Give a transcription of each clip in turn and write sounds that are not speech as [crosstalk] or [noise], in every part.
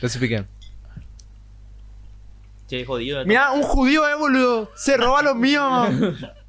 Clasifiquen. Che, jodido. Mira, un judío, eh, boludo. Se roba lo mío. Eh, [laughs]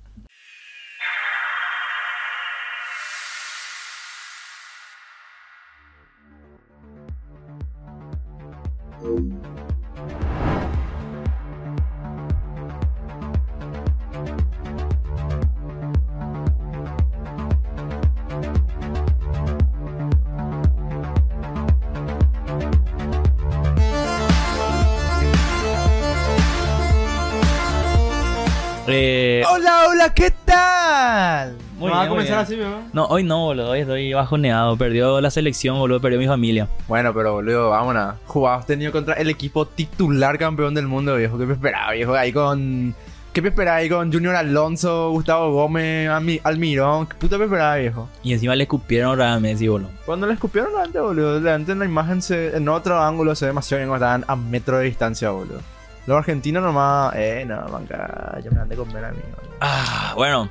hola, ¿qué tal? Muy ¿No va a comenzar así, ¿no? no, hoy no, boludo. Hoy estoy bajoneado. Perdió la selección, boludo. Perdió mi familia. Bueno, pero boludo, vámonos. Jugabas tenido contra el equipo titular campeón del mundo, viejo. ¿Qué me esperaba, viejo? Ahí con. ¿Qué me esperaba ahí con Junior Alonso, Gustavo Gómez, Almi- Almirón? ¿Qué puta me esperaba, viejo? Y encima le escupieron a Messi, boludo. Cuando le escupieron antes, boludo, delante en la imagen, se, en otro ángulo se ve demasiado bien cuando estaban a metro de distancia, boludo. Los argentinos nomás, eh, no, banca, yo me han de comer a mí, boludo. Ah, bueno.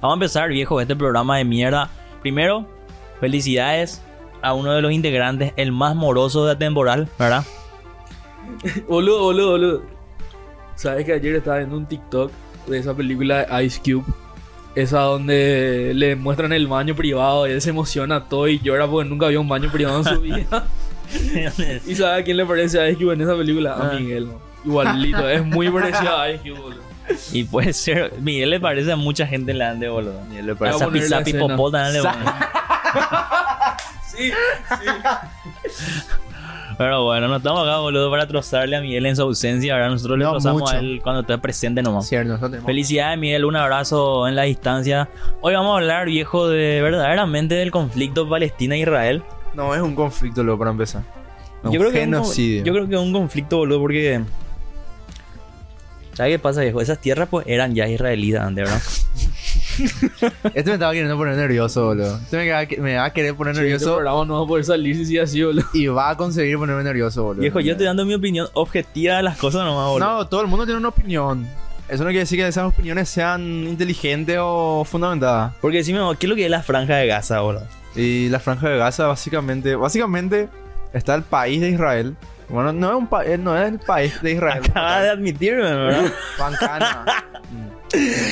Vamos a empezar, viejo, este programa de mierda. Primero, felicidades a uno de los integrantes, el más moroso de la temporal, ¿verdad? Boludo, boludo, boludo. ¿Sabes que ayer estaba viendo un TikTok de esa película de Ice Cube? Esa donde le muestran el baño privado y él se emociona todo y llora porque nunca vio un baño privado en su [laughs] vida. ¿Y sabes a quién le parece a Ice Cube en esa película? A Ah. Miguel. ¿no? Igualito, es muy [laughs] parecido a Ice Cube, boludo. y puede ser, Miguel le parece a mucha gente en la ande, boludo. Él le Voy a escena. pipopó también Sa- pone. Sí, Pero bueno, no estamos acá, boludo, para trozarle a Miguel en su ausencia, ¿verdad? Nosotros le No, trozamos mucho. a él cuando esté presente nomás. Cierto, Felicidades, Miguel, un abrazo en la distancia. Hoy vamos a hablar, viejo, de verdaderamente del conflicto Palestina-Israel. No, es un conflicto, luego, para empezar. Un Yo creo, que es un, genocidio. yo creo que es un conflicto, boludo, porque. ¿Sabes qué pasa, viejo? Esas tierras, pues, eran ya israelitas antes, ¿verdad? [laughs] Este me estaba queriendo poner nervioso, boludo. Este me va, a- me va a querer poner Este nervioso programa no va a poder salir si sigue así, boludo. y va a conseguir ponerme nervioso, boludo. viejo, yo estoy dando mi opinión objetiva de las cosas nomás, boludo. No, todo el mundo tiene una opinión. Eso no quiere decir que esas opiniones sean inteligentes o fundamentadas. Porque decime, ¿qué es lo que es la franja de Gaza, boludo? Y la franja de Gaza, básicamente, básicamente está el país de Israel. Bueno, no es un país, no es el país de Israel. Acaba de admitirme, ¿verdad? Bancana.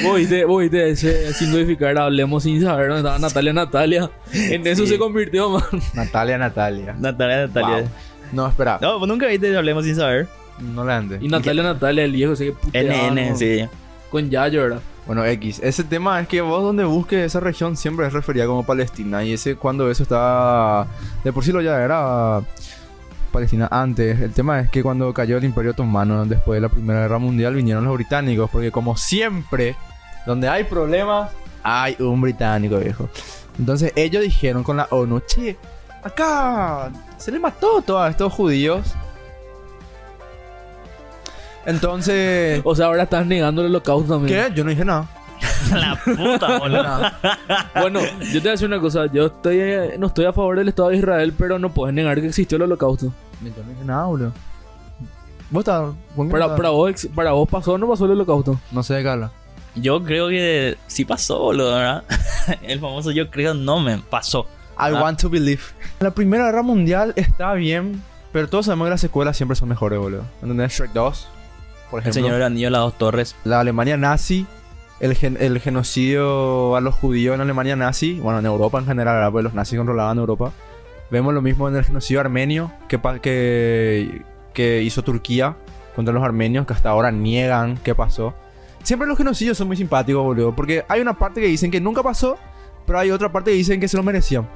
Vos viste, vos viste ese sin codificar, hablemos sin saber dónde estaba Natalia Natalia. En eso Sí. se convirtió, man. Natalia, Natalia. Natalia, Natalia. Wow. No, espera. No, nunca viste Hablemos sin saber. No le ande. Y Natalia Natalia, el viejo, ese que NN, sí. Con Yayo, ¿verdad? Bueno, X. Ese tema es que vos donde busques esa región siempre es referida como Palestina. Y ese cuando eso estaba... De por sí lo ya era Palestina antes. El tema es que cuando cayó el Imperio Otomano después de la Primera Guerra Mundial vinieron los británicos. Porque como siempre, donde hay problemas, hay un británico, viejo. Entonces ellos dijeron con la ONU, che, acá se le mató a todos estos judíos. Entonces... O sea, ahora estás negando el holocausto también. ¿Qué? Yo no dije nada. [laughs] La puta, boludo. Bueno, yo te voy a decir una cosa. Yo estoy, eh, no estoy a favor del Estado de Israel, pero no puedes negar que existió el holocausto. Yo no dije nada, boludo. ¿Vos estás? ¿por qué Para, no para, vos, ex- para vos pasó o no pasó el holocausto. No sé de qué habla. Yo creo que sí pasó, boludo, ¿verdad? [laughs] El famoso yo creo no me pasó. I Ah. want to believe. La Primera Guerra Mundial está bien, pero todos sabemos que las secuelas siempre son mejores, boludo. ¿Entendés? Shrek 2, por El ejemplo. señor del anillo de las dos torres. La Alemania nazi, el, gen- el genocidio a los judíos en Alemania nazi, bueno, en Europa en general, porque los nazis controlaban Europa. Vemos lo mismo en el genocidio armenio que, que, que hizo Turquía contra los armenios, que hasta ahora niegan que pasó. Siempre los genocidios son muy simpáticos, boludo, porque hay una parte que dicen que nunca pasó, pero hay otra parte que dicen que se lo merecían.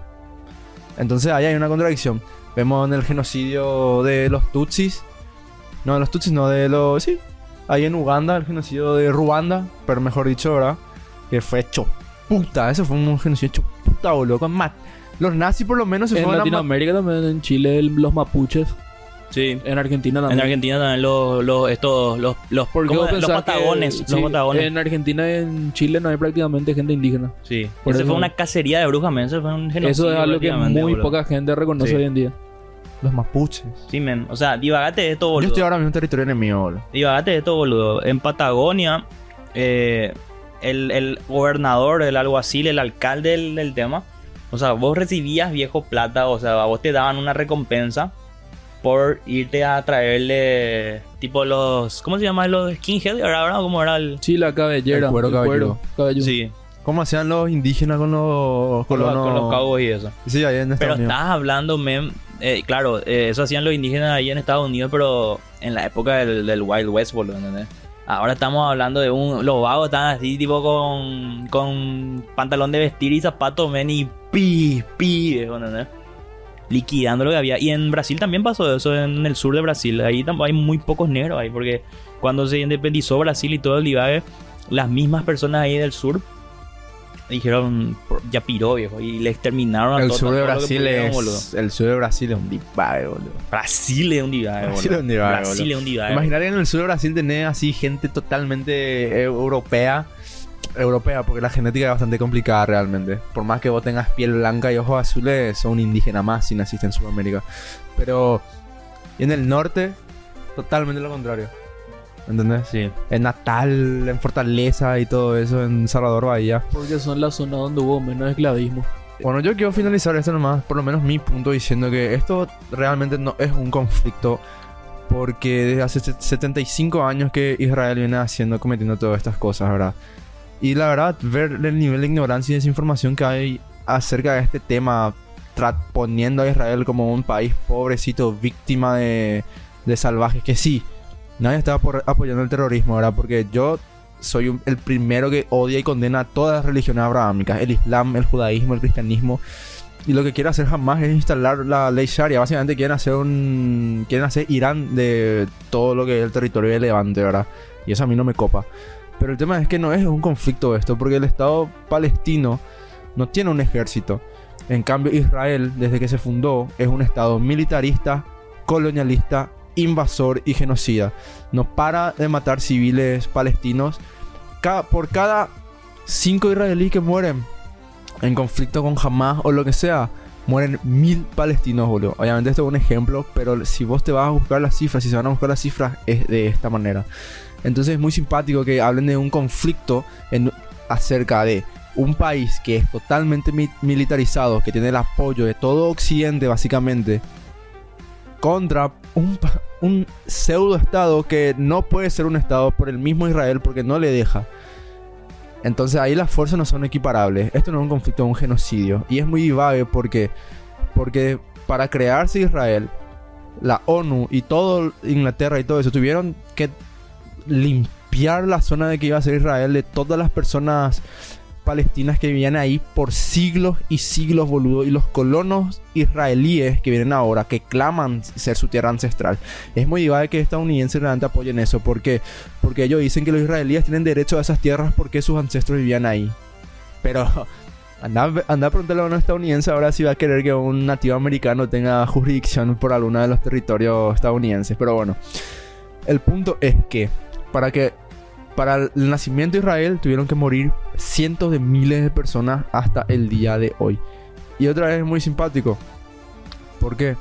Entonces ahí hay una contradicción. Vemos en el genocidio de los Tutsis. No, de los Tutsis, no, de los... Sí, ahí en Uganda, el genocidio de Ruanda, pero mejor dicho, ¿verdad? Que fue hecho puta, ese fue un genocidio hecho puta, boludo. Con mat los nazis por lo menos se En fueron a ma- Latinoamérica también, en Chile, el- los mapuches. Sí. En Argentina En también. Argentina también los, los, estos, los, los, los que- patagones. sí, los patagones. En Argentina y en Chile no hay prácticamente gente indígena. Sí. Por Ese eso- fue una cacería de brujas, men. Eso fue un genocidio. Eso es algo que muy poca gente reconoce Sí. hoy en día. Los mapuches. Sí, men. O sea, divagate de esto, Yo boludo. estoy ahora mismo en territorio enemigo, boludo. Divagate de esto, boludo. En Patagonia, eh, el, el gobernador, el alguacil, el alcalde del, del tema. O sea, vos recibías viejo plata, o sea, a vos te daban una recompensa por irte a traerle tipo los ¿cómo se llama los skinhead? ¿Ahora ahora cómo era el Sí, la cabellera. El cuero cabelludo. Sí, ¿Cómo hacían los indígenas con los con, los- colonos? con los cabos y eso. Sí, ahí en Pero Estados Unidos. estás hablando, mem, eh, claro, eh, eso hacían los indígenas ahí en Estados Unidos, pero en la época del, del Wild West, boludo, ¿entendés? Ahora estamos hablando de un... Los vagos están así, tipo, con, con pantalón de vestir y zapatos, men, y pi, pi, ¿entendés? Liquidando lo que había. Y en Brasil también pasó eso, en el sur de Brasil. Ahí tampoco hay muy pocos negros ahí, porque cuando se independizó Brasil y todo el divague, las mismas personas ahí del sur dijeron, ya piró, viejo, y le exterminaron a El todo- sur de Brasil pudieron, boludo. es... El sur de Brasil es un divague, boludo. Brasil es un divague, Brasil boludo. es un Brasil boludo. es un divague. Imaginar que en el sur de Brasil tenés así gente totalmente europea. Europea, porque la genética es bastante complicada realmente. Por más que vos tengas piel blanca y ojos azules, sos un indígena más si naciste en Sudamérica. Pero y en el norte, totalmente lo contrario. ¿Entendés? Sí. En Natal, en Fortaleza y todo eso, en Salvador Bahía. Porque son las zonas donde hubo menos esclavismo. Bueno, yo quiero finalizar esto nomás, por lo menos mi punto, diciendo que esto realmente no es un conflicto. Porque desde hace set- 75 años que Israel viene haciendo, cometiendo todas estas cosas, ¿verdad? Y la verdad, ver el nivel de ignorancia y desinformación que hay acerca de este tema, poniendo a Israel como un país pobrecito, víctima de, de salvajes, que sí, nadie por- apoyando el terrorismo, ¿verdad? Porque yo soy el primero que odia y condena todas las religiones abrahámicas, el islam, el judaísmo, el cristianismo. Y lo que quiere hacer jamás es instalar la ley Sharia. Básicamente quieren hacer un. Quieren hacer Irán de todo lo que es el territorio de Levante, ¿verdad? Y eso a mí no me copa. Pero el tema es que no es un conflicto esto, porque el Estado palestino no tiene un ejército. En cambio, Israel, desde que se fundó, es un Estado militarista, colonialista, invasor y genocida. No para de matar civiles palestinos. Ca- por cada cinco israelíes que mueren en conflicto con Hamas o lo que sea, mueren mil palestinos, boludo. Obviamente esto es un ejemplo, pero si vos te vas a buscar las cifras, si se van a buscar las cifras, es de esta manera. Entonces es muy simpático que hablen de un conflicto en- acerca de un país que es totalmente mi- militarizado, que tiene el apoyo de todo Occidente básicamente, contra un, pseudo estado que no puede ser un estado por el mismo Israel porque no le deja. Entonces ahí las fuerzas no son equiparables. Esto no es un conflicto, es un genocidio. Y es muy divague porque, porque para crearse Israel, la ONU y todo Inglaterra y todo eso tuvieron que limpiar la zona de que iba a ser Israel de todas las personas palestinas que vivían ahí por siglos y siglos, boludo. Y los colonos israelíes que vienen ahora, que claman ser su tierra ancestral. Es muy divague que estadounidenses realmente apoyen eso. ¿Por qué? Porque ellos dicen que los israelíes tienen derecho a esas tierras porque sus ancestros vivían ahí. Pero [laughs] anda, anda a preguntarle a un estadounidense ahora si va a querer que un nativo americano tenga jurisdicción por alguno de los territorios estadounidenses. Pero bueno, el punto es que para que para el nacimiento de Israel tuvieron que morir cientos de miles de personas hasta el día de hoy. Y otra vez es muy simpático. ¿Por qué?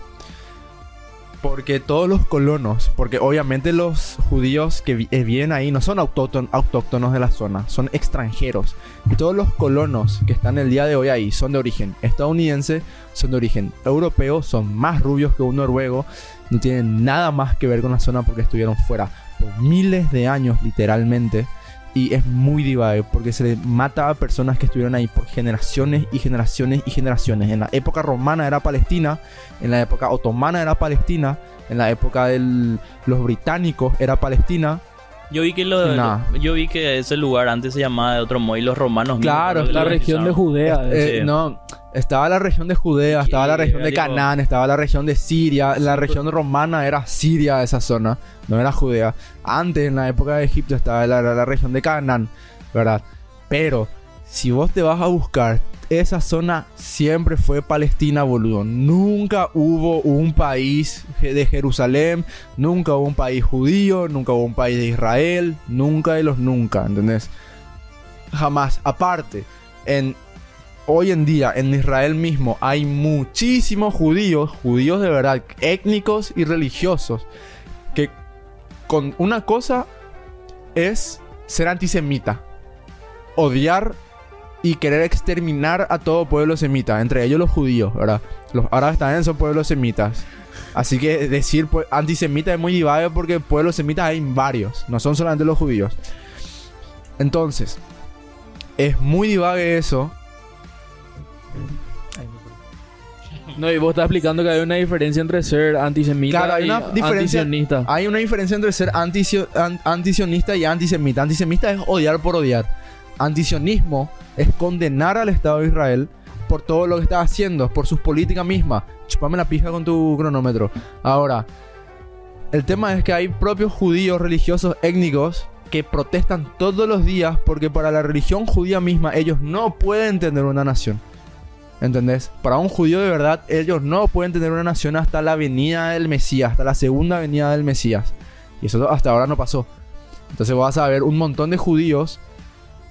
Porque todos los colonos, porque obviamente los judíos que vi- eh, ahí no son autócton- autóctonos de la zona, son extranjeros. Y todos los colonos que están el día de hoy ahí son de origen estadounidense, son de origen europeo, son más rubios que un noruego, no tienen nada más que ver con la zona porque estuvieron fuera por miles de años literalmente. Y es muy divague porque se le mata a personas que estuvieron ahí por generaciones y generaciones y generaciones. En la época romana era Palestina, en la época otomana era Palestina, en la época de los británicos era Palestina. Yo vi que lo, Nah. yo vi que ese lugar antes se llamaba de otro modo y los romanos mismos Claro, los La región de. Judea. Eh, Sí. No, estaba la región de Judea, estaba la región de Canaán, estaba la región de Siria, la región romana era Siria esa zona, no era Judea. Antes, en la época de Egipto, estaba la, la- la región de Canaán, ¿verdad? Pero, si vos te vas a buscar, esa zona siempre fue Palestina, boludo. Nunca hubo un país de Jerusalén, nunca hubo un país judío, nunca hubo un país de Israel, nunca de los nunca, ¿entendés? Jamás. Aparte, en hoy en día en Israel mismo hay muchísimos judíos, judíos de verdad, étnicos y religiosos, que con una cosa es ser antisemita, odiar y querer exterminar a todo pueblo semita, entre ellos los judíos, ¿verdad? Los árabes también son pueblos semitas. Así que decir pues, antisemita es muy divague porque pueblos semitas hay varios, no son solamente los judíos. Entonces, es muy divague eso. No, y vos estás explicando que hay una diferencia entre ser antisemita Claro, hay y una diferencia- antisionista. Hay una diferencia entre ser antisio- an- antisionista y antisemita. Antisemita es odiar por odiar. Antisionismo es condenar al Estado de Israel por todo lo que está haciendo, por sus políticas mismas. Chupame la pija con tu cronómetro. Ahora, el tema es que hay propios judíos religiosos étnicos que protestan todos los días porque para la religión judía misma ellos no pueden tener una nación. ¿Entendés? Para un judío de verdad, ellos no pueden tener una nación hasta la venida del Mesías, hasta la segunda venida del Mesías. Y eso hasta ahora no pasó. Entonces vas a ver un montón de judíos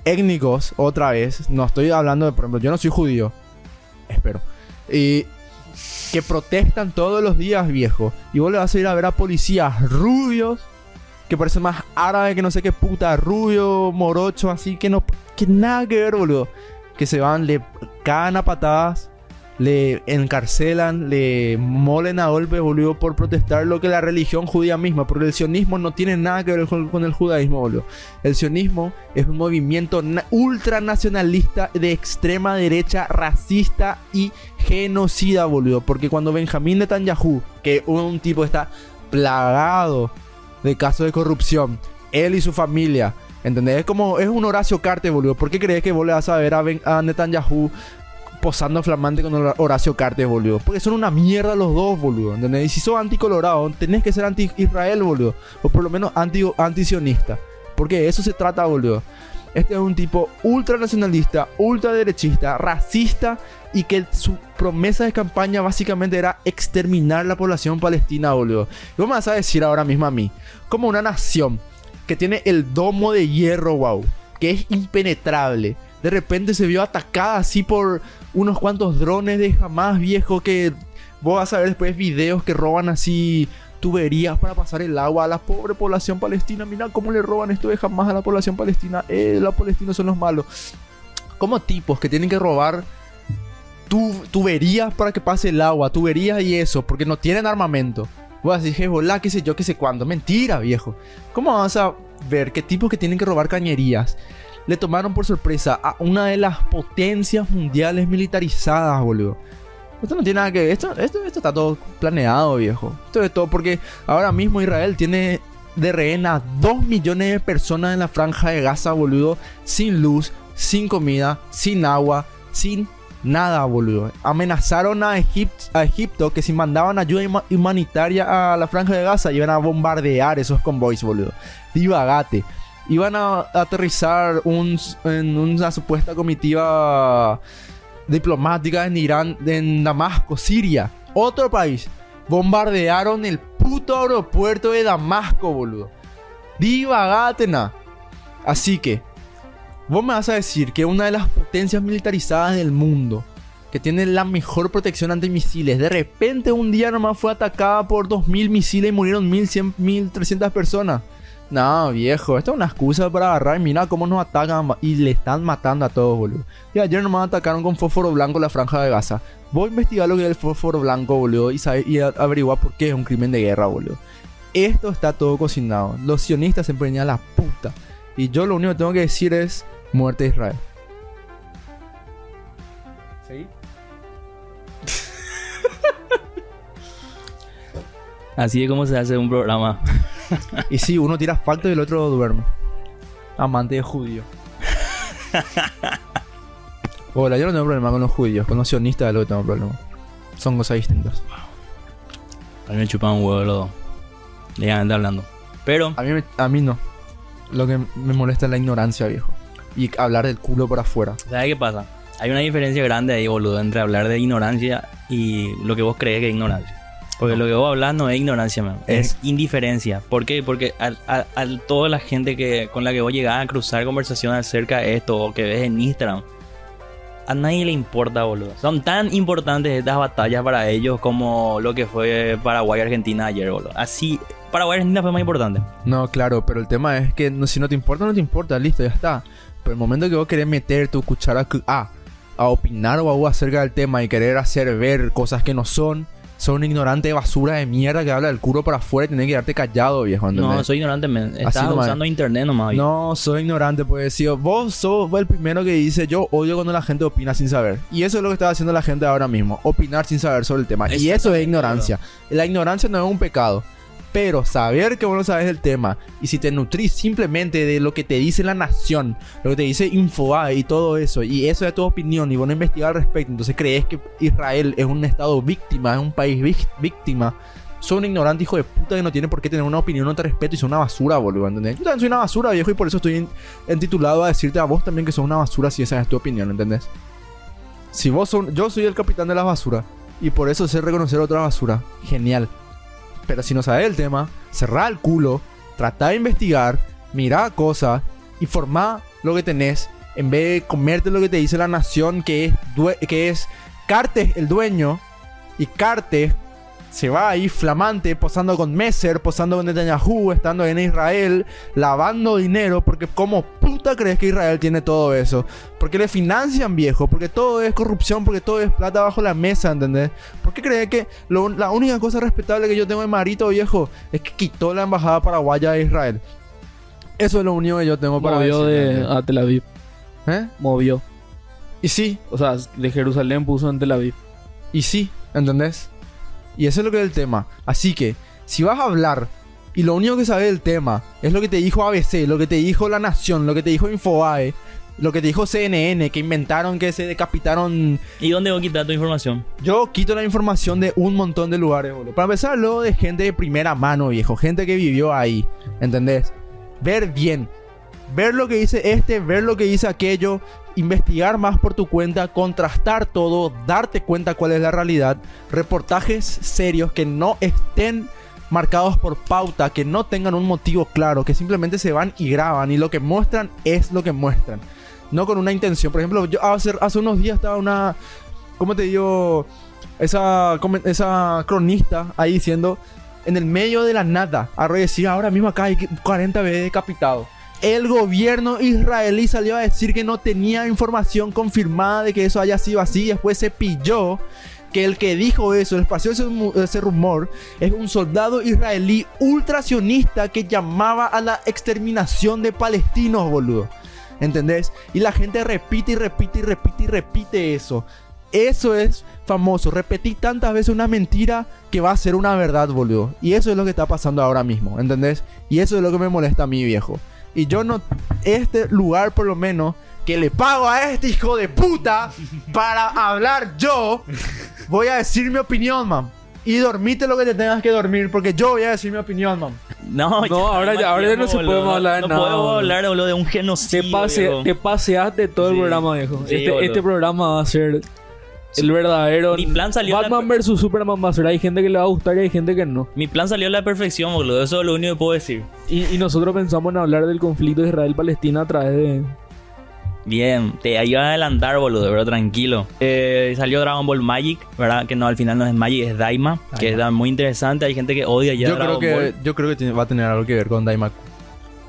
étnicos, otra vez. No estoy hablando de, por ejemplo, yo no soy judío. Espero. Y que protestan todos los días, viejo. Y vos le vas a ir a ver a policías rubios, que parecen más árabes que no sé qué puta, rubio, morocho, así que no. Que nada que ver, boludo. Que se van, le cagan a patadas, le encarcelan, le molen a golpes, boludo, por protestar lo que la religión judía misma. Porque el sionismo no tiene nada que ver con, el judaísmo, boludo. El sionismo es un movimiento na- ultranacionalista de extrema derecha, racista y genocida, boludo. Porque cuando Benjamín Netanyahu, que un tipo está plagado de casos de corrupción, él y su familia, ¿entendés? Es como, es un Horacio Cartes, boludo. ¿Por qué crees que vos le vas a ver a, Ben- a Netanyahu posando flamante con Hor- Horacio Cartes, boludo? Porque son una mierda los dos, boludo, ¿entendés? Y si sos anticolorado, tenés que ser anti-Israel, boludo. O por lo menos anti- antisionista. Porque de eso se trata, boludo. Este es un tipo ultranacionalista, ultraderechista, racista y que su promesa de campaña básicamente era exterminar la población palestina, boludo. Y vos me vas a decir ahora mismo a mí, como una nación que tiene el domo de hierro, wow, que es impenetrable, de repente se vio atacada así por unos cuantos drones de jamás viejo que vos vas a ver después videos que roban así tuberías para pasar el agua a la pobre población palestina. Mira cómo le roban esto de jamás a la población palestina. Eh, los palestinos son los malos. Como tipos que tienen que robar tu- tuberías para que pase el agua, tuberías y eso, porque no tienen armamento. Vos así, Hezbollah, qué sé yo, qué sé cuándo. Mentira, viejo. ¿Cómo vas a ver que tipos que tienen que robar cañerías le tomaron por sorpresa a una de las potencias mundiales militarizadas, boludo? Esto no tiene nada que ver. Esto, esto, esto está todo planeado, viejo. Esto es todo porque ahora mismo Israel tiene de rehén a 2 millones de personas en la franja de Gaza, boludo. Sin luz, sin comida, sin agua, sin nada, boludo. Amenazaron a, a Egipto que si mandaban ayuda huma- humanitaria a la franja de Gaza iban a bombardear esos convoys, boludo. Divagate. Iban a aterrizar un, en una supuesta comitiva diplomática en Irán, en Damasco, Siria, otro país. Bombardearon el puto aeropuerto de Damasco, boludo. Divagatena. Así que, vos me vas a decir que una de las potencias militarizadas del mundo, que tiene la mejor protección ante misiles, de repente un día nomás fue atacada por 2000 misiles y murieron 1100, 1300 personas. No, viejo, esto es una excusa para agarrar. Mira cómo nos atacan y le están matando a todos, boludo. Y ayer nomás atacaron con fósforo blanco la franja de Gaza. Voy a investigar lo que es el fósforo blanco, boludo, y, sabe- y a- averiguar por qué es un crimen de guerra, boludo. Esto está todo cocinado. Los sionistas se empeñan la puta. Y yo lo único que tengo que decir es muerte de Israel. ¿Sí? Así es como se hace un programa. Y sí, uno tira facto y el otro duerme. Amante de judío. Hola, yo no tengo problema con los judíos. Con los sionistas es lo que tengo problema. Son cosas distintas. A mí me chupan un huevo los dos. Legalmente hablando. Pero, A mí, me- a mí no. Lo que me molesta es la ignorancia, viejo. Y hablar del culo por afuera. ¿sabes qué pasa? Hay una diferencia grande ahí, boludo, entre hablar de ignorancia y lo que vos crees que es ignorancia. Porque lo que vos hablas no es ignorancia, man. es, Es- indiferencia. ¿Por qué? Porque a, a- a toda la gente que, con la que vos llegás a cruzar conversaciones acerca de esto o que ves en Instagram, a nadie le importa, boludo. Son tan importantes estas batallas para ellos como lo que fue Paraguay-Argentina ayer, boludo. Así, Paraguay-Argentina fue más importante. No, claro, pero el tema es que no- si no te importa, no te importa, listo, ya está. Pero el momento que vos querés meter tu cuchara cu- a, a opinar o algo acerca del tema y querer hacer ver cosas que no son, Sos un ignorante de basura de mierda que habla del culo para afuera y tenés que quedarte callado, viejo. ¿entendés? No, soy ignorante, men. Estás nomás. usando internet nomás. viejo. No, soy ignorante, pues decir, vos sos el primero que dice, yo odio cuando la gente opina sin saber. Y eso es lo que está haciendo la gente ahora mismo, opinar sin saber sobre el tema. y eso es ignorancia. La ignorancia no es un pecado. Pero saber que vos no sabes del tema y si te nutrís simplemente de lo que te dice la nación, lo que te dice Infobae y todo eso, y eso es tu opinión y vos no investigar al respecto, entonces crees que Israel es un estado víctima, es un país víc- víctima, sos un ignorante hijo de puta que no tiene por qué tener una opinión, no te respeto y sos una basura, boludo, ¿entendés? Yo también soy una basura, viejo, y por eso estoy entitulado a decirte a vos también que sos una basura si esa es tu opinión, ¿entendés? Si vos son, yo soy el capitán de la basura y por eso sé reconocer otra basura, genial. Pero si no sabes el tema, cerrá el culo, tratá de investigar, mirá cosas y lo que tenés. En vez de comerte lo que te dice la nación que es, que es Cartes el dueño y Cartes se va ahí flamante posando con Messer, posando con Netanyahu, estando en Israel, lavando dinero, porque como puta crees que Israel tiene todo eso? Porque le financian viejo, porque todo es corrupción, porque todo es plata bajo la mesa, ¿entendés? ¿Por qué crees que lo- la única cosa respetable que yo tengo de Marito viejo es que quitó la embajada paraguaya de Israel? Eso es lo único que yo tengo para Movió decir, de a Tel Aviv. ¿Eh? Movió. Y sí, O sea, de Jerusalén puso en Tel Aviv. Y sí, ¿entendés? Y eso es lo que es el tema. Así que, si vas a hablar y lo único que sabes del tema es lo que te dijo ABC, lo que te dijo La Nación, lo que te dijo Infobae, lo que te dijo CNN, que inventaron que se decapitaron. ¿Y dónde vos quitar tu información? Yo quito la información de un montón de lugares, boludo. Para empezar, luego de gente de primera mano, viejo. Gente que vivió ahí, ¿entendés? Ver bien. Ver lo que dice este, ver lo que dice aquello, investigar más por tu cuenta, contrastar todo, darte cuenta cuál es la realidad, reportajes serios que no estén marcados por pauta, que no tengan un motivo claro, que simplemente se van y graban y lo que muestran es lo que muestran, no con una intención. Por ejemplo, yo hace, unos días estaba una, ¿cómo te digo? Esa, esa cronista ahí diciendo, en el medio de la nada, ahora decía, ahora mismo acá hay 40 bebés decapitados. El gobierno israelí salió a decir que no tenía información confirmada de que eso haya sido así. Después se pilló que el que dijo eso, el mu- ese rumor, es un soldado israelí ultracionista que llamaba a la exterminación de palestinos, boludo. ¿Entendés? Y la gente repite y repite y repite y repite eso. Eso es famoso. Repetí tantas veces una mentira que va a ser una verdad, boludo. Y eso es lo que está pasando ahora mismo, ¿entendés? Y eso es lo que me molesta a mí, viejo. Y yo no... Este lugar, por lo menos, que le pago a este hijo de puta para hablar yo, voy a decir mi opinión, man. Y dormite lo que te tengas que dormir, porque yo voy a decir mi opinión, man. No, No, ahora ya- ahora ya no se boludo. podemos hablar de no nada, podemos boludo. hablar boludo, de un Te, genocidio. pase, viejo. te paseaste todo el programa, viejo. Sí, este, este programa va a ser el verdadero. Mi plan salió a la- Batman vs Superman va a ser. Hay gente que le va a gustar y hay gente que no. Mi plan salió a la perfección, boludo. Eso es lo único que puedo decir. Y, y nosotros pensamos en hablar del conflicto Israel-Palestina a través de. Bien, te ayuda a adelantar, boludo, pero tranquilo. Eh, salió Dragon Ball Magic, ¿verdad? Que no, al final no es Magic, es Daima, que es muy interesante. Hay gente que odia ya Yo creo, Dragon que, Ball. yo creo que tiene- va a tener algo que ver con Daimaku.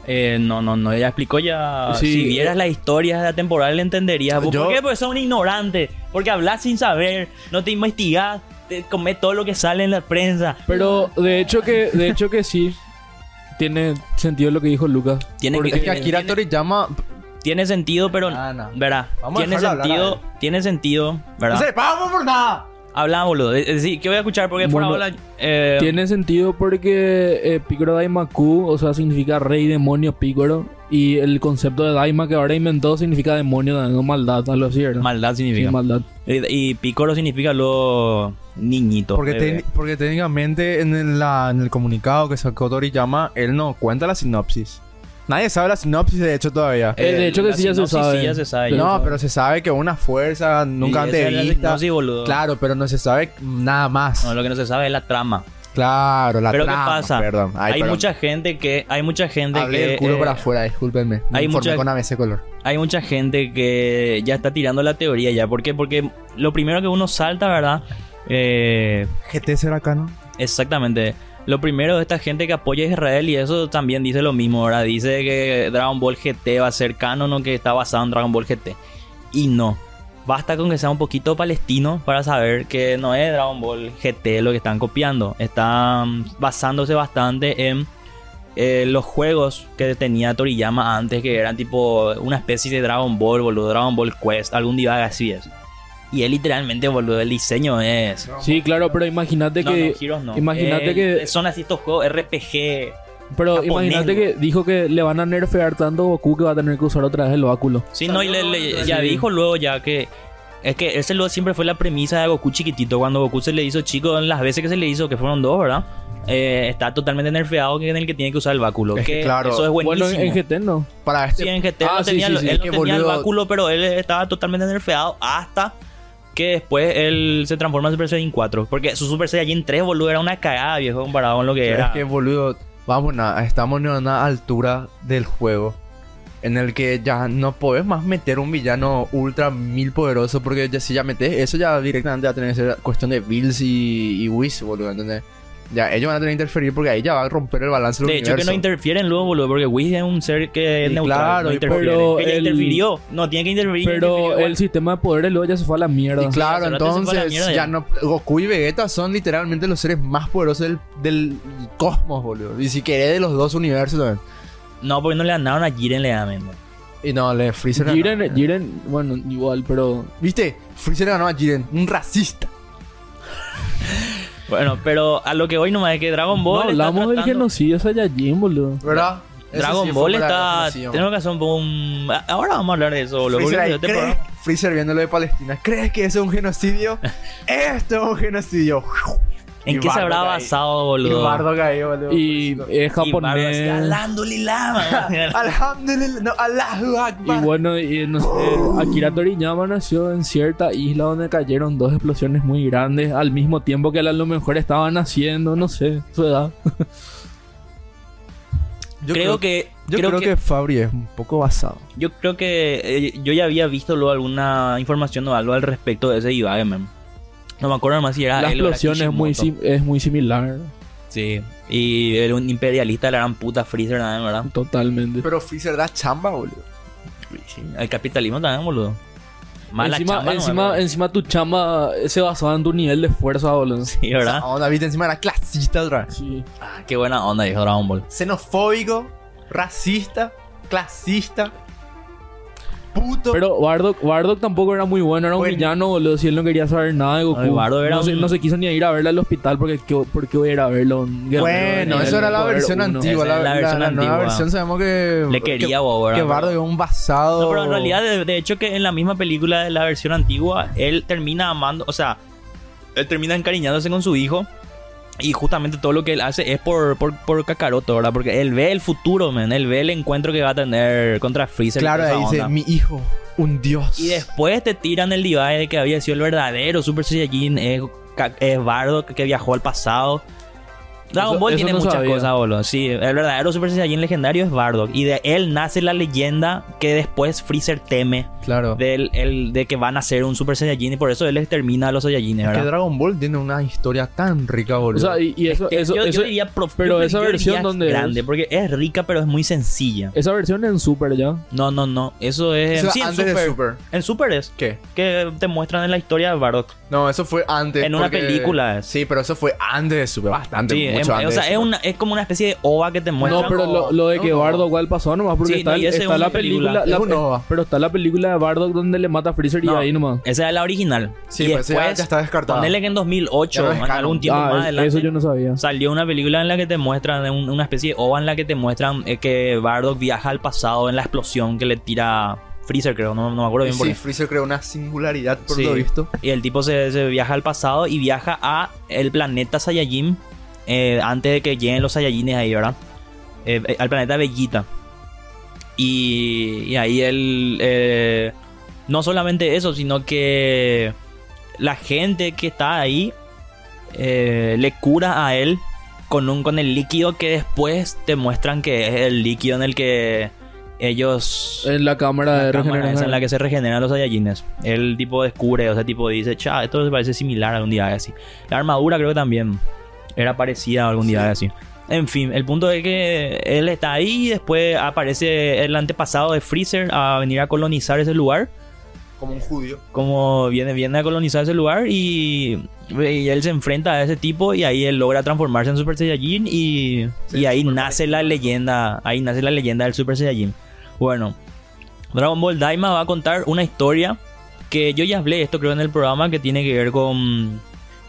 Eh, no, no, no, ella explicó ya. Sí, si vieras eh, la historia de la temporada, le entenderías. ¿Por yo- qué? Porque sos un ignorante. Porque hablas sin saber, no te investigás, te comes todo lo que sale en la prensa. Pero de hecho que, de hecho que sí. Tiene sentido lo que dijo Lucas. Tiene Porque- que- Es que Akira tiene- Toriyama... Tiene sentido, pero. Ah, no. Verá, Vamos a tiene hablar a sentido, tiene sentido, ¡No ¿verdad? se le paga por nada! Habla, boludo. Es decir, que voy a escuchar porque por Bueno, ahora. eh, Tiene sentido porque eh, Picoro Daimaku, o sea, significa rey demonio Picoro. Y el concepto de Daima que ahora inventó significa demonio, no maldad, algo así, ¿verdad? Maldad Sí, significa. maldad. Y, y pícoro significa lo niñito. Porque, tec- porque técnicamente en el, la- en el comunicado que sacó Toriyama, él no cuenta la sinopsis. Nadie sabe la sinopsis, de hecho, todavía. Eh, de hecho que sí ya se sabe. sí ya se sabe. Pero- no, pero se sabe que una fuerza nunca antes vista. boludo. Claro, pero no se sabe nada más. No, lo que no se sabe es la trama. Claro, la pero trama, ¿qué pasa? Perdón. Ay, hay perdón. mucha gente que. Hay mucha gente Hablé que. del culo eh, para afuera, discúlpenme. Me hay mucha- con ABC Color. hay mucha gente que ya está tirando la teoría ya. ¿Por qué? Porque lo primero que uno salta, ¿verdad? Eh, GT será acá, ¿no? Exactamente. Lo primero de esta gente que apoya a Israel y eso también dice lo mismo, ¿verdad? Dice que Dragon Ball GT va a ser canon o que está basado en Dragon Ball GT. Y no. basta con que sea un poquito palestino para saber que no es Dragon Ball GT lo que están copiando. Están basándose bastante en eh, los juegos que tenía Toriyama antes, que eran tipo una especie de Dragon Ball, boludo, Dragon Ball Quest, algún día así es. Y él literalmente, boludo, el diseño es... Sí, claro, pero imagínate No, que. no, no. Imagínate Eh, que. Son así estos juegos RPG. Pero imagínate que dijo que le van a nerfear tanto a Goku que va a tener que usar otra vez el báculo. Sí, no, y le- le- ya Sí. dijo luego ya que... Es que ese lo, siempre fue la premisa de Goku chiquitito. Cuando Goku se le hizo chico, en las veces que se le hizo, que fueron dos, ¿verdad? Eh, está totalmente nerfeado en el que tiene que usar el báculo. Es que que claro. Eso es buenísimo. Bueno, en, en GT no. Para este Sí, en GT Ah, no sí, tenía, sí, él no tenía el báculo, pero él estaba totalmente nerfeado hasta que después él se transforma en Super Saiyan 4. Porque su Super Saiyan 3, boludo, era una cagada, viejo, comparado con lo que era. Es que, boludo, vamos, na- estamos en una altura del juego en el que ya no podés más meter un villano ultra mil poderoso porque ya, si ya metes eso ya directamente va a tener que ser cuestión de Bills y, y Whis, boludo, ¿entendés? Ya ellos van a tener que interferir porque ahí ya va a romper el balance del de hecho, que universo. no interfieren luego, boludo, porque Whis es un ser que es Y neutral. claro, no interfiere. pero Que ya el- interfirió. No, tiene que interferir. Pero el sistema de poderes luego ya se fue a la mierda. Y claro, entonces mierda ya ya. no Goku y Vegeta son literalmente los seres más poderosos del, del cosmos, boludo. Y si querés de los dos universos también. No, porque no le ganaron a Jiren, le ganan. Y no, le Freezer ganó. Jiren, Jiren, bueno, igual, pero. ¿Viste? Freezer ganó a Jiren, un racista. Bueno, pero a lo que hoy nomás es que Dragon Ball. no, hablamos del genocidio Saiyajin, boludo. ¿Verdad? Dragon sí Ball está. Tenemos que hacer un. Ahora vamos a hablar de eso, boludo. Freezer, ahí, este ¿crees? programa- Freezer viendo lo de Palestina. ¿Crees que eso es un genocidio? [laughs] Esto es un genocidio. ¿En Y qué se habrá basado, Y boludo? Bardo cayó, boludo. Y es Y japonés. "Alhamdulillah", [laughs] Alhamdulillah, no, Allahu Y Akbar. bueno, y no sé, Akira Toriyama nació en cierta isla donde cayeron dos explosiones muy grandes al mismo tiempo que a lo mejor estaban haciendo, no sé, su edad. [laughs] Yo creo, que. Yo creo, que... Fabri es un poco basado. Yo creo que. eh, yo ya había visto luego alguna información o algo al respecto de ese Ibai, man. No me acuerdo más si era La él era explosión es muy, es muy similar, Sí. Y era un imperialista de la gran puta Freezer también, ¿verdad? totalmente. Pero Freezer da chamba, boludo. Sí. El capitalismo también, boludo. Mala encima, chamba, encima, ¿no? encima tu chamba se basaba en tu nivel de fuerza, boludo. Sí, ¿verdad? Ah, David encima era clasista otra vez. Sí. Ah, qué buena onda, dijo Dragon Ball. Xenofóbico, racista, clasista, puto. Pero Bardock, Bardock tampoco era muy bueno, era un Bueno. villano, boludo. Si él no quería saber nada de Goku. Ay, Bardock era no, se, un- no se quiso ni ir a verle al hospital porque ¿qué- ¿por qué voy a ir a verlo? Bueno, eso era la versión uno. antigua. La, es la la- versión la nueva antigua. versión sabemos que. Le quería, que, bobo, ¿verdad? que Bardo es un basado. No, pero en realidad, de, de hecho, que en la misma película de la versión antigua, él termina amando, o sea, él termina encariñándose con su hijo. Y justamente todo lo que él hace es por, por, por Kakaroto, ¿verdad? Porque él ve el futuro, man. Él ve el encuentro que va a tener contra Freezer. Claro, ahí dice. Mi hijo, un dios. Y después te tiran el divide de que había sido el verdadero Super Saiyajin, es, Ka- es Bardock que viajó al pasado. Dragon Eso- Ball eso tiene no muchas sabía. cosas, boludo. Sí, el verdadero Super Saiyajin legendario es Bardock. Y de él nace la leyenda que después Freezer teme Claro. del, el, de que van a ser un Super Saiyajin y por eso él extermina a los Saiyajines, Es que ¿verdad? Dragon Ball tiene una historia tan rica, O boludo. sea, y, y eso, Que eso, yo, diría prof- pero yo- esa yo versión diría donde es- grande, porque es rica pero es muy sencilla. esa versión en Super ya. No, no, no. Eso es Eso sí, en antes de Super. Super. En Super es ¿Qué? que te muestran en la historia de Bardock. No, eso fue antes. En una película es. Sí, pero eso fue antes de Super. Bastante, Sí, mucho antes. o sea, es, una, es como una especie de ova que te muestra. No, pero lo, lo de que No. Bardock igual pasó nomás porque Sí, está, no, está la película, película. la- Es un OVA. pero está la película de Bardock donde le mata a Freezer No. y ahí nomás. Esa es la original. Sí, y pero esa ya- después, ya está descartada. ponele que en 2008, Ya no es en algún tiempo Ah, más es- adelante, eso yo no sabía. salió una película en la que te muestran, un- una especie de ova en la que te muestran eh, que Bardock viaja al pasado en la explosión que le tira Freezer, creo. No, no me acuerdo bien por Sí, qué. Freezer creó una singularidad por Sí. lo visto. Y el tipo se, se viaja al pasado y viaja a el planeta Saiyajin eh, antes de que lleguen los Saiyajines ahí, ¿verdad? Eh, eh, al planeta Bellita. Y, y ahí él... eh, no solamente eso, sino que la gente que está ahí le cura a él con, un, con el líquido que después te muestran que es el líquido en el que ellos En la cámara de la cámara esa en la que se regeneran los Saiyajines. El tipo descubre, o sea, tipo dice, cha, esto se parece similar a algún día así. La armadura creo que también era parecida a algún día así. En fin, el punto es que él está ahí y después aparece el antepasado de Freezer a venir a colonizar ese lugar Como un judío. como viene, viene a colonizar ese lugar y, y él se enfrenta a ese tipo y ahí él logra transformarse en Super Saiyajin y, Sí, y ahí nace la leyenda, ahí nace la leyenda del Super Saiyajin. Bueno, Dragon Ball Daima va a contar una historia que yo ya hablé esto creo en el programa que tiene que ver con,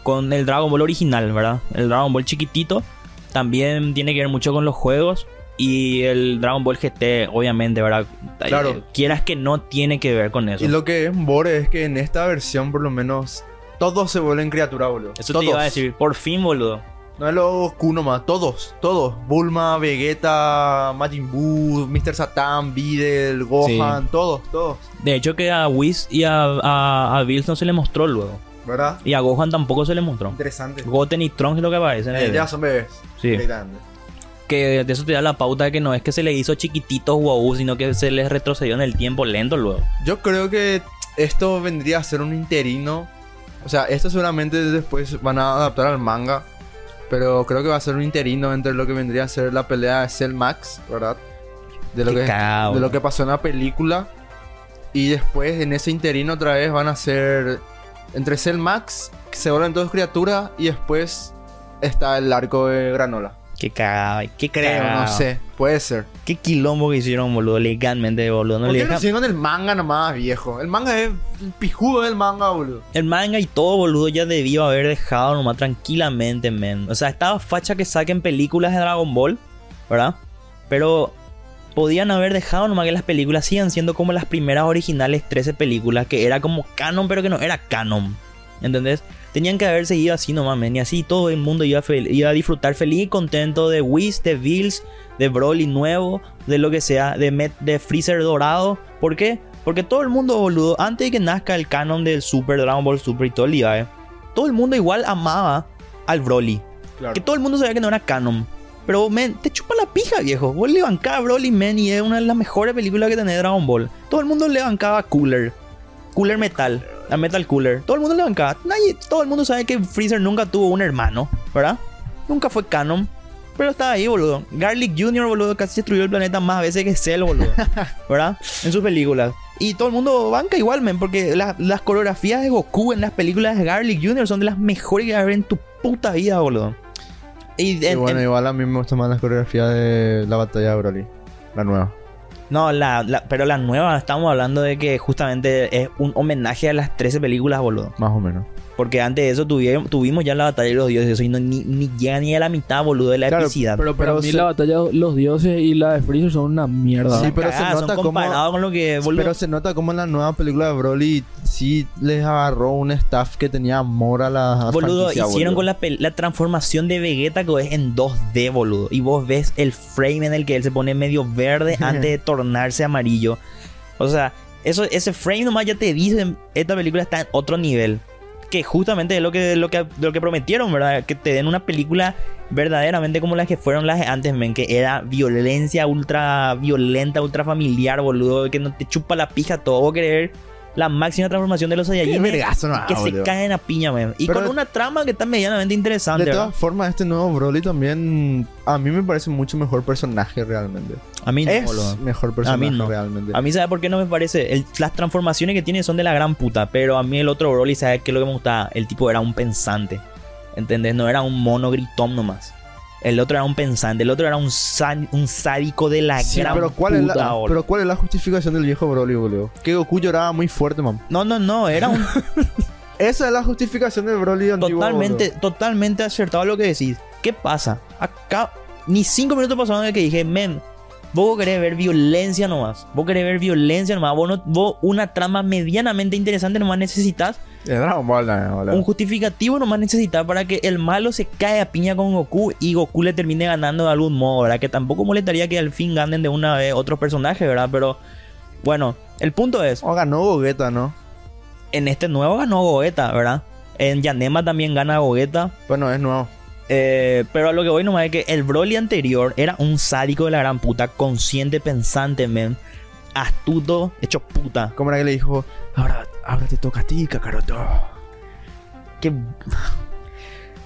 con el Dragon Ball original, ¿verdad? El Dragon Ball chiquitito también tiene que ver mucho con los juegos y el Dragon Ball GT obviamente, ¿verdad? Claro. Eh, Quieras que no tiene que ver con eso. Y lo que es Bore es que en esta versión, por lo menos, todos se vuelven criaturas, boludo. Eso todos. te iba a decir, por fin, boludo. No es lo Goku nomás, todos, todos. Bulma, Vegeta, Majin Buu, Mr. Satan, Videl, Gohan, todos, todos. De hecho que a Whis y a, a, a Bills no se le mostró luego. ¿Verdad? Y a Gohan tampoco se le mostró. Interesante. Goten y Trunks es lo que aparecen. Eh, ya son bebés. Sí. Que de eso te da la pauta de que no es que se le hizo chiquititos wow, sino que se les retrocedió en el tiempo lento luego. Yo creo que esto vendría a ser un interino. O sea, esto seguramente después van a adaptar al manga. Pero creo que va a ser un interino entre lo que vendría a ser la pelea de Cell Max, ¿verdad? De lo, Qué que, de lo que pasó en la película. Y después en ese interino otra vez van a ser entre Cell Max, que se vuelven todos criaturas. Y después está el arco de Granola. Qué cagado, qué Creo, no sé. Puede ser. Qué quilombo que hicieron, boludo, legalmente, boludo. No ¿Por qué no con el manga nomás, viejo? El manga es el pijudo del manga, boludo. El manga y todo, boludo, ya debió haber dejado nomás tranquilamente, men. O sea, estaba facha que saquen películas de Dragon Ball, ¿verdad? Pero podían haber dejado nomás que las películas sigan siendo como las primeras originales 13 películas, que era como canon, pero que no era canon. ¿Entendés? Tenían que haber seguido así nomás, men. Y así todo el mundo iba a, fel- iba a disfrutar feliz y contento de Whis, de Bills, de Broly nuevo, de lo que sea, de, Met- de Freezer dorado. ¿Por qué? Porque todo el mundo, boludo, antes de que nazca el canon del Super, Dragon Ball Super y todo el día, todo el mundo igual amaba al Broly. Claro. Que todo el mundo sabía que no era canon. Pero, men, te chupa la pija, viejo. Vos le bancaba a Broly, men, y es una de las mejores películas que tenés de Dragon Ball. Todo el mundo le bancaba a Cooler. Cooler Metal. A Metal Cooler. Todo el mundo le bancaba. Nadie, todo el mundo sabe que Freezer nunca tuvo un hermano, ¿verdad? Nunca fue canon. Pero estaba ahí, boludo. Garlic Jr., boludo, casi destruyó el planeta más veces que Cell, boludo. [laughs] ¿Verdad? En sus películas. Y todo el mundo banca igual, men, porque la- las coreografías de Goku en las películas de Garlic Jr. son de las mejores que vas a ver en tu puta vida, boludo. Y, Y en- bueno, en- igual a mí me gusta más la coreografía de la batalla de Broly. La nueva. no, la, la- pero la nueva, estamos hablando de que justamente es un homenaje a las 13 películas, boludo. Más o menos. Porque antes de eso tuvimos ya la batalla de los dioses y no, ni, ni llega ni a la mitad, boludo, de la Claro, epicidad. Pero para Pero mí se- la batalla de los dioses y la de Freezer son una mierda. Sí, pero se nota son como- comparado con lo que, boludo. Pero se nota como en la nueva película de Broly sí les agarró un staff que tenía amor a la Boludo, hicieron boludo. con la, la transformación de Vegeta que es en 2D, boludo. Y vos ves el frame en el que él se pone medio verde [laughs] antes de tornarse amarillo. O sea, eso, ese frame nomás ya te dice, esta película está en otro nivel. Que justamente es lo que, lo que, lo que prometieron, ¿verdad? Que te den una película verdaderamente como las que fueron las antes, men. Que era violencia ultra violenta, ultra familiar, boludo. Que no te chupa la pija todo. Ver la máxima transformación de los Saiyajin no, que se caen a piña, men. Y Pero- con una trama que está medianamente interesante. De ¿verdad? todas formas, este nuevo Broly también a mí me parece mucho mejor personaje realmente. A mí no, es boludo. mejor personaje A mí no. realmente. A mí, ¿sabe por qué no me parece? El- las transformaciones que tiene son de la gran puta. Pero a mí el otro Broly, ¿sabe qué es lo que me gustaba? El tipo era un pensante. ¿Entendés? No era un mono gritón nomás. El otro era un pensante. El otro era un, un sádico de la Sí, gran pero ¿cuál, es puta, la, boludo. pero ¿cuál es la justificación del viejo Broly, boludo? Que Goku lloraba muy fuerte, man. No, no, no. Era un [laughs] Esa es la justificación del Broly antiguo, totalmente, boludo. totalmente acertado lo que decís. ¿Qué pasa? Acá, ni cinco minutos pasaron de que dije, men, vos querés ver violencia nomás. Vos querés ver violencia nomás. Vos, no- vos una trama medianamente interesante nomás necesitas. Dragon Ball, no, boludo. Un justificativo nomás necesitas para que el malo se cae a piña con Goku y Goku le termine ganando de algún modo, ¿verdad? Que tampoco molestaría que al fin ganen de una vez otros personajes, ¿verdad? Pero bueno, el punto es, O ganó Gogeta, ¿no? en este nuevo ganó Gogeta, ¿verdad? En Yanema también gana Gogeta. Bueno, es nuevo. Eh, pero a lo que voy nomás es que el Broly anterior era un sádico de la gran puta, consciente, pensante, men. Astuto, hecho puta. ¿Cómo era que le dijo? Ahora, ahora te toca a ti, Kakaroto. Que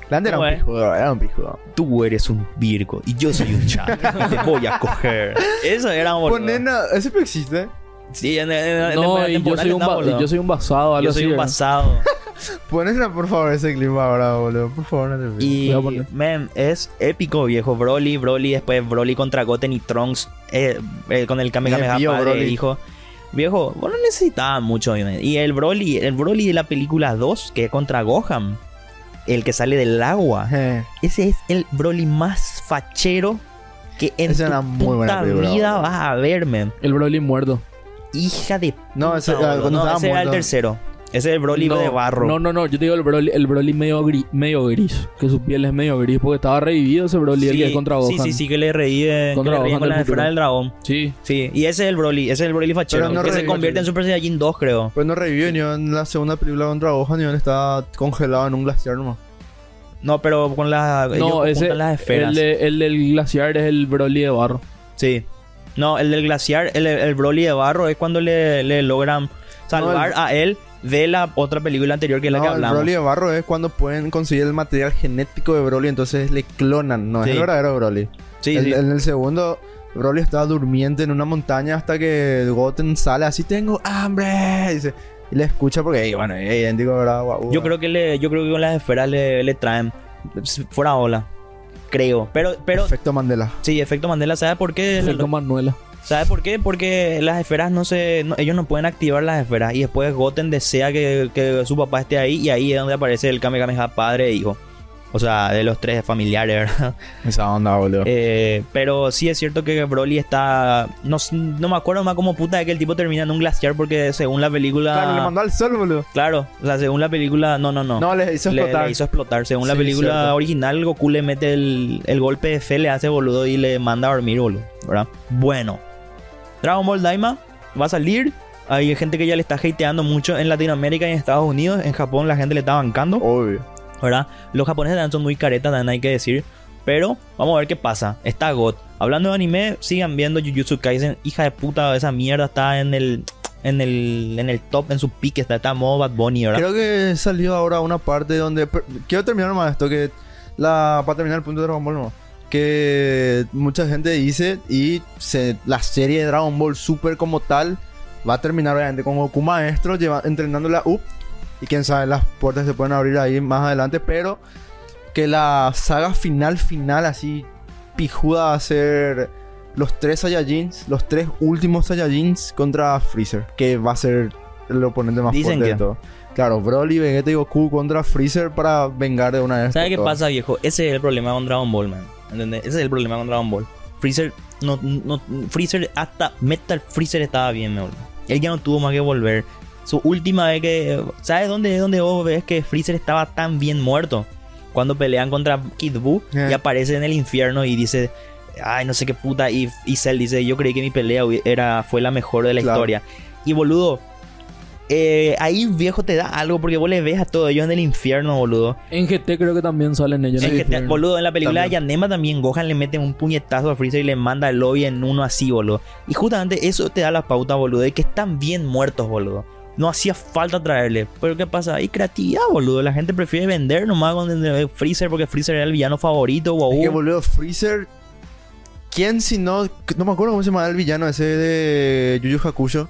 Grande era ¿Cómo un pijudo, era un pijudo. tú eres un Virgo y yo soy un chat. y te voy a coger. [laughs] Eso era boludo. Ponena, ¿ese existe? Sí, en, en- en No, y yo soy, un y yo soy un basado, algo Yo soy así, un ¿verdad? basado. [laughs] Ponesla por favor ese clip ahora, boludo. Por favor, no te. Y, man, es épico, viejo. Broly, Broly, después Broly contra Goten y Trunks eh, eh, con el Kamehameha Me pío, padre, Broly. hijo. Viejo, vos no necesitabas mucho, man. Y el Broly, el Broly de la película 2, que es contra Gohan, el que sale del agua. Eh, Ese es el Broly más fachero que en Esa tu era muy buena puta película, vida vas a ver, man. El Broly muerto. Hija de No, puta, ese- ah, boludo. No, ese era el tercero. Ese es el Broly no, de barro. No, no, no. Yo te digo el Broly, el Broly medio, gris, medio gris. Que su piel es medio gris. Porque estaba revivido ese Broly, el que es contra Gohan. sí, sí, sí, que le que Gohan con la esfera del dragón. Sí. Sí, y ese es el Broly, ese es el Broly fachero, Pero no que se revive, convierte en Super Saiyajin 2, creo. Pues no revivió ni en la segunda película contra Gohan, ni él está congelado en un glaciar nomás. No, pero con la ellos No, ese. las esferas. El, de- el del glaciar es el Broly de barro. Sí. No, el del glaciar, el, el Broly de barro es cuando le, le logran salvar No, a él de la otra película anterior que es la que el hablamos. Broly de barro es cuando pueden conseguir el material genético de Broly, entonces le clonan, no Sí. es el verdadero Broly. Sí, El- sí. En el segundo, Broly estaba durmiente en una montaña hasta que Goten sale así, tengo hambre, dice. Y le escucha porque, bueno, es idéntico, ¿verdad? Guau, Yo creo que le, yo creo que con las esferas le, le traen fuera ola. Creo. Pero, pero Efecto Mandela. sí, efecto Mandela, ¿sabe por qué? Efecto Manuela. ¿Sabe por qué? Porque las esferas no se. no- ellos no pueden activar las esferas. Y después Goten desea que, que su papá esté ahí. Y ahí es donde aparece el Kamehameha padre e hijo. O sea, de los tres familiares, ¿verdad? Esa onda, boludo. Eh, pero sí es cierto que Broly está. No, no me acuerdo más cómo puta de que el tipo termina en un glaciar. Porque según la película. claro, le mandó al sol, boludo. Claro, o sea, según la película. No, no, no. No, le hizo explotar. Le, hizo explotar. Según la película cierto. original, Goku le mete el, el golpe de fe, le hace boludo y le manda a dormir, boludo. ¿Verdad? Bueno. Dragon Ball Daima va a salir. Hay gente que ya le está hateando mucho en Latinoamérica y en Estados Unidos. En Japón la gente le está bancando. Obvio. ¿Verdad? Los japoneses también son muy caretas, también hay que decir. Pero vamos a ver qué pasa. Está God. Hablando de anime, sigan viendo Jujutsu Kaisen. Hija de puta, esa mierda está en el. En el, en el top, en su pique, está, está modo Bad Bunny, ¿verdad? Creo que salió ahora una parte donde. Quiero terminar más esto, que. La, para terminar el punto de Dragon Ball, no. Que mucha gente dice y se, la serie de Dragon Ball Super como tal va a terminar obviamente con Goku maestro lleva, entrenando la UP. Y quién sabe, las puertas se pueden abrir ahí más adelante. Pero que la saga final, final, así pijuda va a ser los tres Saiyajins, los tres últimos Saiyajins contra Freezer. Que va a ser el oponente más Dicen fuerte de que- todo. Claro, Broly, Vegeta y Goku contra Freezer para vengar de una vez. ¿Sabes qué todas. pasa, viejo? Ese es el problema con Dragon Ball, man. ¿Entendés? Ese es el problema con Dragon Ball. Freezer, no, no, Freezer, hasta Metal Freezer estaba bien, me. Él ya no tuvo más que volver. Su última vez que. ¿Sabes dónde, dónde vos ves que Freezer estaba tan bien muerto? Cuando pelean contra Kid Buu Eh. y aparece en el infierno y dice. Ay, no sé qué puta. Y, y Cell dice: Yo creí que mi pelea era, fue la mejor de la Claro. historia. Y boludo. eh, ahí viejo te da algo porque vos le ves a todos ellos en el infierno, boludo. En GT creo que también salen ellos. Es en el te- infierno. boludo, en la película También. de Yanema también Gohan le mete un puñetazo a Freezer y le manda el lobby en uno así, boludo. Y justamente eso te da la pauta, boludo, de que están bien muertos, boludo. No hacía falta traerle. Pero ¿qué pasa? Hay creatividad, boludo. La gente prefiere vender nomás con Freezer porque Freezer era el villano favorito, wow. Es que boludo, Freezer. ¿Quién si no.? No me acuerdo cómo se llama el villano ese de Yu Yu Hakusho.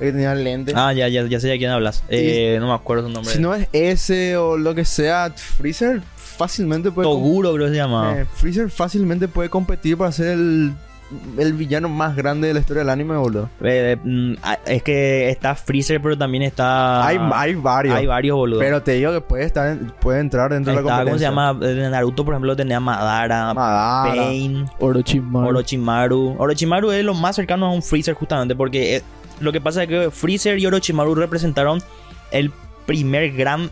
El que tenía el lente. Ah, ya, ya, ya sé de quién hablas. Eh, no me acuerdo su nombre. si no es ese o lo que sea, Freezer fácilmente puede. Toguro creo que se llamaba. Eh, Freezer fácilmente puede competir para ser el, el villano más grande de la historia del anime, boludo. Eh, mm, ah, es que está Freezer, pero también está... hay, hay varios. Hay varios, boludo. Pero te digo que puede, estar en- puede entrar dentro de la Está, ¿cómo se competencia. llama? En Naruto, por ejemplo, tenía Madara, Madara. Pain, Orochimaru. Orochimaru. Orochimaru es lo más cercano a un Freezer justamente porque eh, lo que pasa es que Freezer y Orochimaru representaron el primer gran,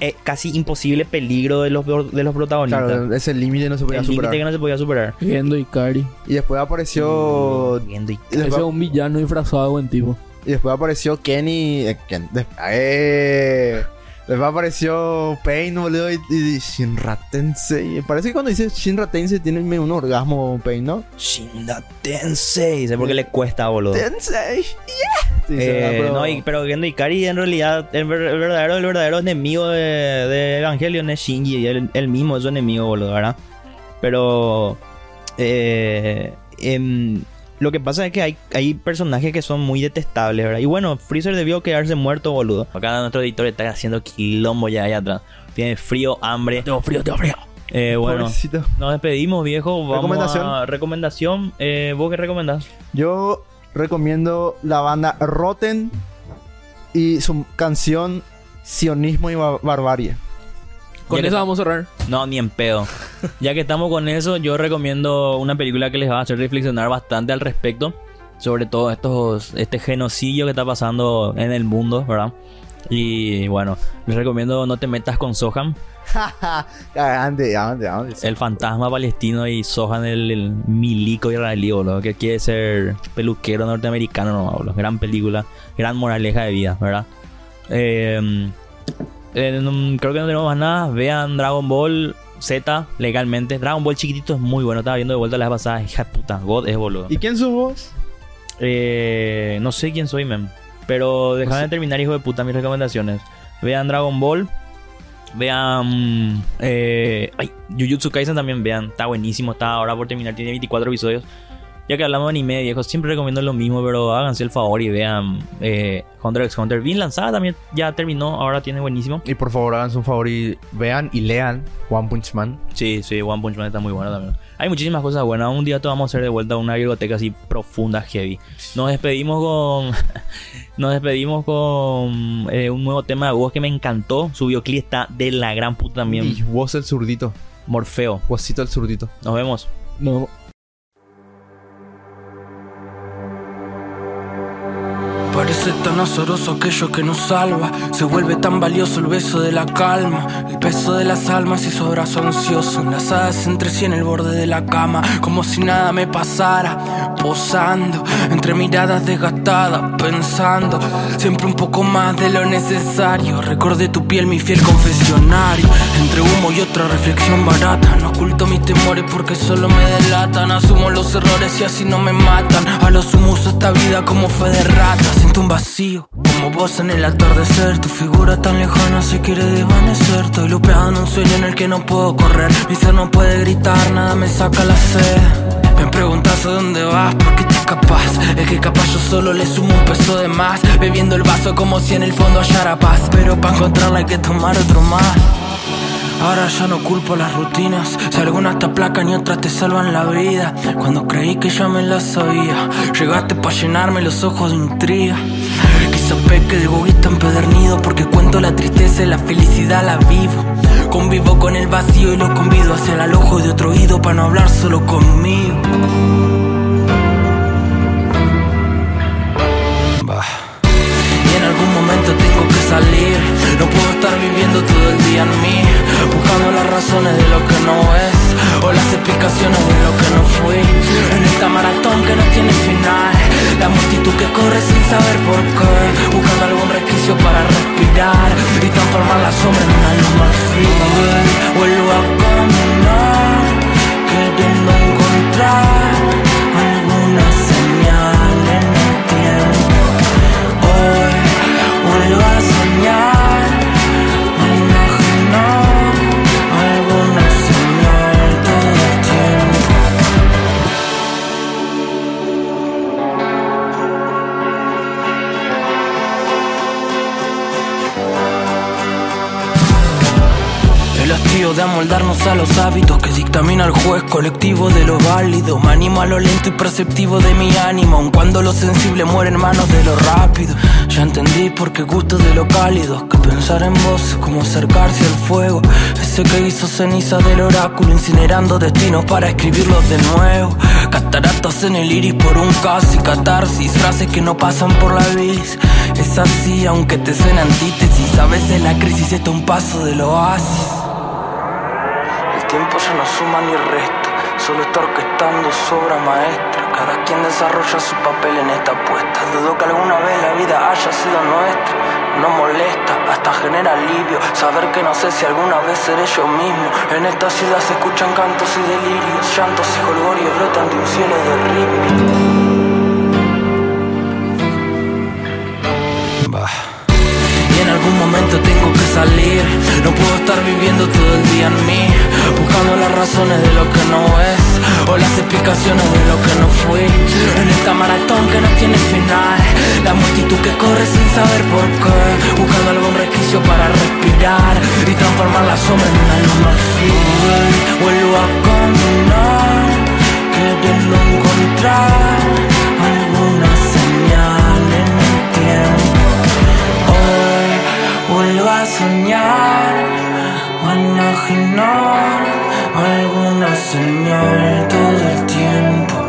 eh, casi imposible peligro de los, de los protagonistas. Claro, ese límite no se podía el superar. límite que no se podía superar. Gendo y después apareció. Y Ese es después, un villano disfrazado de buen tipo. y después apareció Kenny. eh, Ken- eh, después apareció Pain, boludo. Y, y Shinra Tensei. Parece que cuando dice Shinra Tensei tiene un orgasmo Pain, ¿no? Shinda Tensei. Sé por qué le cuesta, boludo. Tensei. Yeah. Sí, Eh, pero- no, y- pero Gendo Ikari en realidad el, ver- el verdadero, el verdadero enemigo de, de Evangelion es Shinji, y él, él mismo es su enemigo, boludo, ¿verdad? Pero eh, em, lo que pasa es que hay, hay personajes que son muy detestables, ¿verdad? Y bueno, Freezer debió quedarse muerto, boludo. Acá nuestro editor está haciendo quilombo ya allá atrás. Tiene frío, hambre. Tengo frío, tengo frío. Eh, bueno, Pobrecito. nos despedimos, viejo. Vamos Recomendación. a recomendación. Eh, ¿Vos qué recomendás? Yo recomiendo la banda Rotten y su canción Sionismo y Ba- Barbarie. Con Ya que- eso vamos a cerrar. No, ni en pedo. ya que estamos con eso, yo recomiendo una película que les va a hacer reflexionar bastante al respecto. Sobre todo estos, este genocidio que está pasando en el mundo, ¿verdad? Y bueno, les recomiendo No te metas con Sohan, [laughs] Ande, ande, ande. el fantasma palestino y Sohan el, el milico israelí, boludo, que quiere ser peluquero norteamericano, no, boludo. Gran película, gran moraleja de vida, ¿verdad? Eh, eh, no- creo que no tenemos más nada. Vean Dragon Ball Z legalmente. Dragon Ball chiquitito es muy bueno. Estaba viendo de vuelta la vez pasada. Hija de puta, God es boludo. ¿Y quién sos vos? Eh, no sé quién soy, mem. Pero déjame No sé. terminar, hijo de puta, mis recomendaciones. Vean Dragon Ball. Vean. Eh, ay, Jujutsu Kaisen también vean. Está buenísimo. Está ahora por terminar. Tiene 24 episodios. Ya que hablamos de anime, viejo, siempre recomiendo lo mismo, pero háganse el favor y vean eh, Hunter x Hunter. Bien lanzada también, ya terminó, ahora tiene buenísimo. Y por favor, háganse un favor y vean y lean One Punch Man. Sí, sí, One Punch Man está muy bueno también. Hay muchísimas cosas buenas. Un día te vamos a hacer de vuelta una biblioteca así profunda, heavy. Nos despedimos con. [laughs] Nos despedimos con eh, un nuevo tema de voz que me encantó. Su videoclip está de la gran puta también. Y vos el zurdito. Morfeo. Vosito el zurdito. Nos vemos. No. Parece tan azaroso aquello que nos salva. Se vuelve tan valioso el beso de la calma. El peso de las almas y su abrazo ansioso. Enlazadas entre sí en el borde de la cama. Como si nada me pasara. Posando entre miradas desgastadas. Pensando siempre un poco más de lo necesario. Recordé tu piel, mi fiel confesionario. Entre humo y otra reflexión barata. No oculto mis temores porque solo me delatan. Asumo los errores y así no me matan. A los humos esta vida como fue de rata. Un vacío, como vos en el atardecer. Tu figura tan lejana se quiere desvanecer. Estoy lupeado en un sueño en el que no puedo correr. Mi ser no puede gritar, nada me saca la sed. Me preguntas a dónde vas, por qué te escapas. Es que capaz yo solo le sumo un peso de más. Bebiendo el vaso como si en el fondo hallara paz. Pero para encontrarla hay que tomar otro más. Ahora ya no culpo las rutinas. Si algunas te aplacan y otras te salvan la vida. Cuando creí que ya me la sabía, llegaste para llenarme los ojos de intriga. Quizá peque de egoísta empedernido porque cuento la tristeza y la felicidad la vivo. Convivo con el vacío y lo convido hacia el alojo de otro oído para no hablar solo conmigo. Saber por qué los hábitos que dictamina el juez colectivo de lo válido. Me animo a lo lento y perceptivo de mi ánimo, aun cuando lo sensible muere en manos de lo rápido. Ya entendí por qué gusto de lo cálido, que pensar en vos es como acercarse al fuego. Ese que hizo ceniza del oráculo, incinerando destinos para escribirlos de nuevo. Cataratas en el iris por un casi catarsis, frases que no pasan por la vis. Es así, aunque te suena antítesis, a veces la crisis está un paso del oasis. Tiempo ya no suma ni resta, solo está orquestando su obra maestra. Cada quien desarrolla su papel en esta apuesta. Dudo que alguna vez la vida haya sido nuestra. No molesta, hasta genera alivio saber que no sé si alguna vez seré yo mismo. En esta ciudad se escuchan cantos y delirios, llantos y jolgorios brotan de un cielo de ritmo. Algún momento tengo que salir. No puedo estar viviendo todo el día en mí, buscando las razones de lo que no es o las explicaciones de lo que no fui. En esta maratón que no tiene final, la multitud que corre sin saber por qué, buscando algún resquicio para respirar y transformar la sombra en una luz vuelvo a caminar, queriendo encontrar alguna a soñar, a imaginar alguna señal todo el tiempo.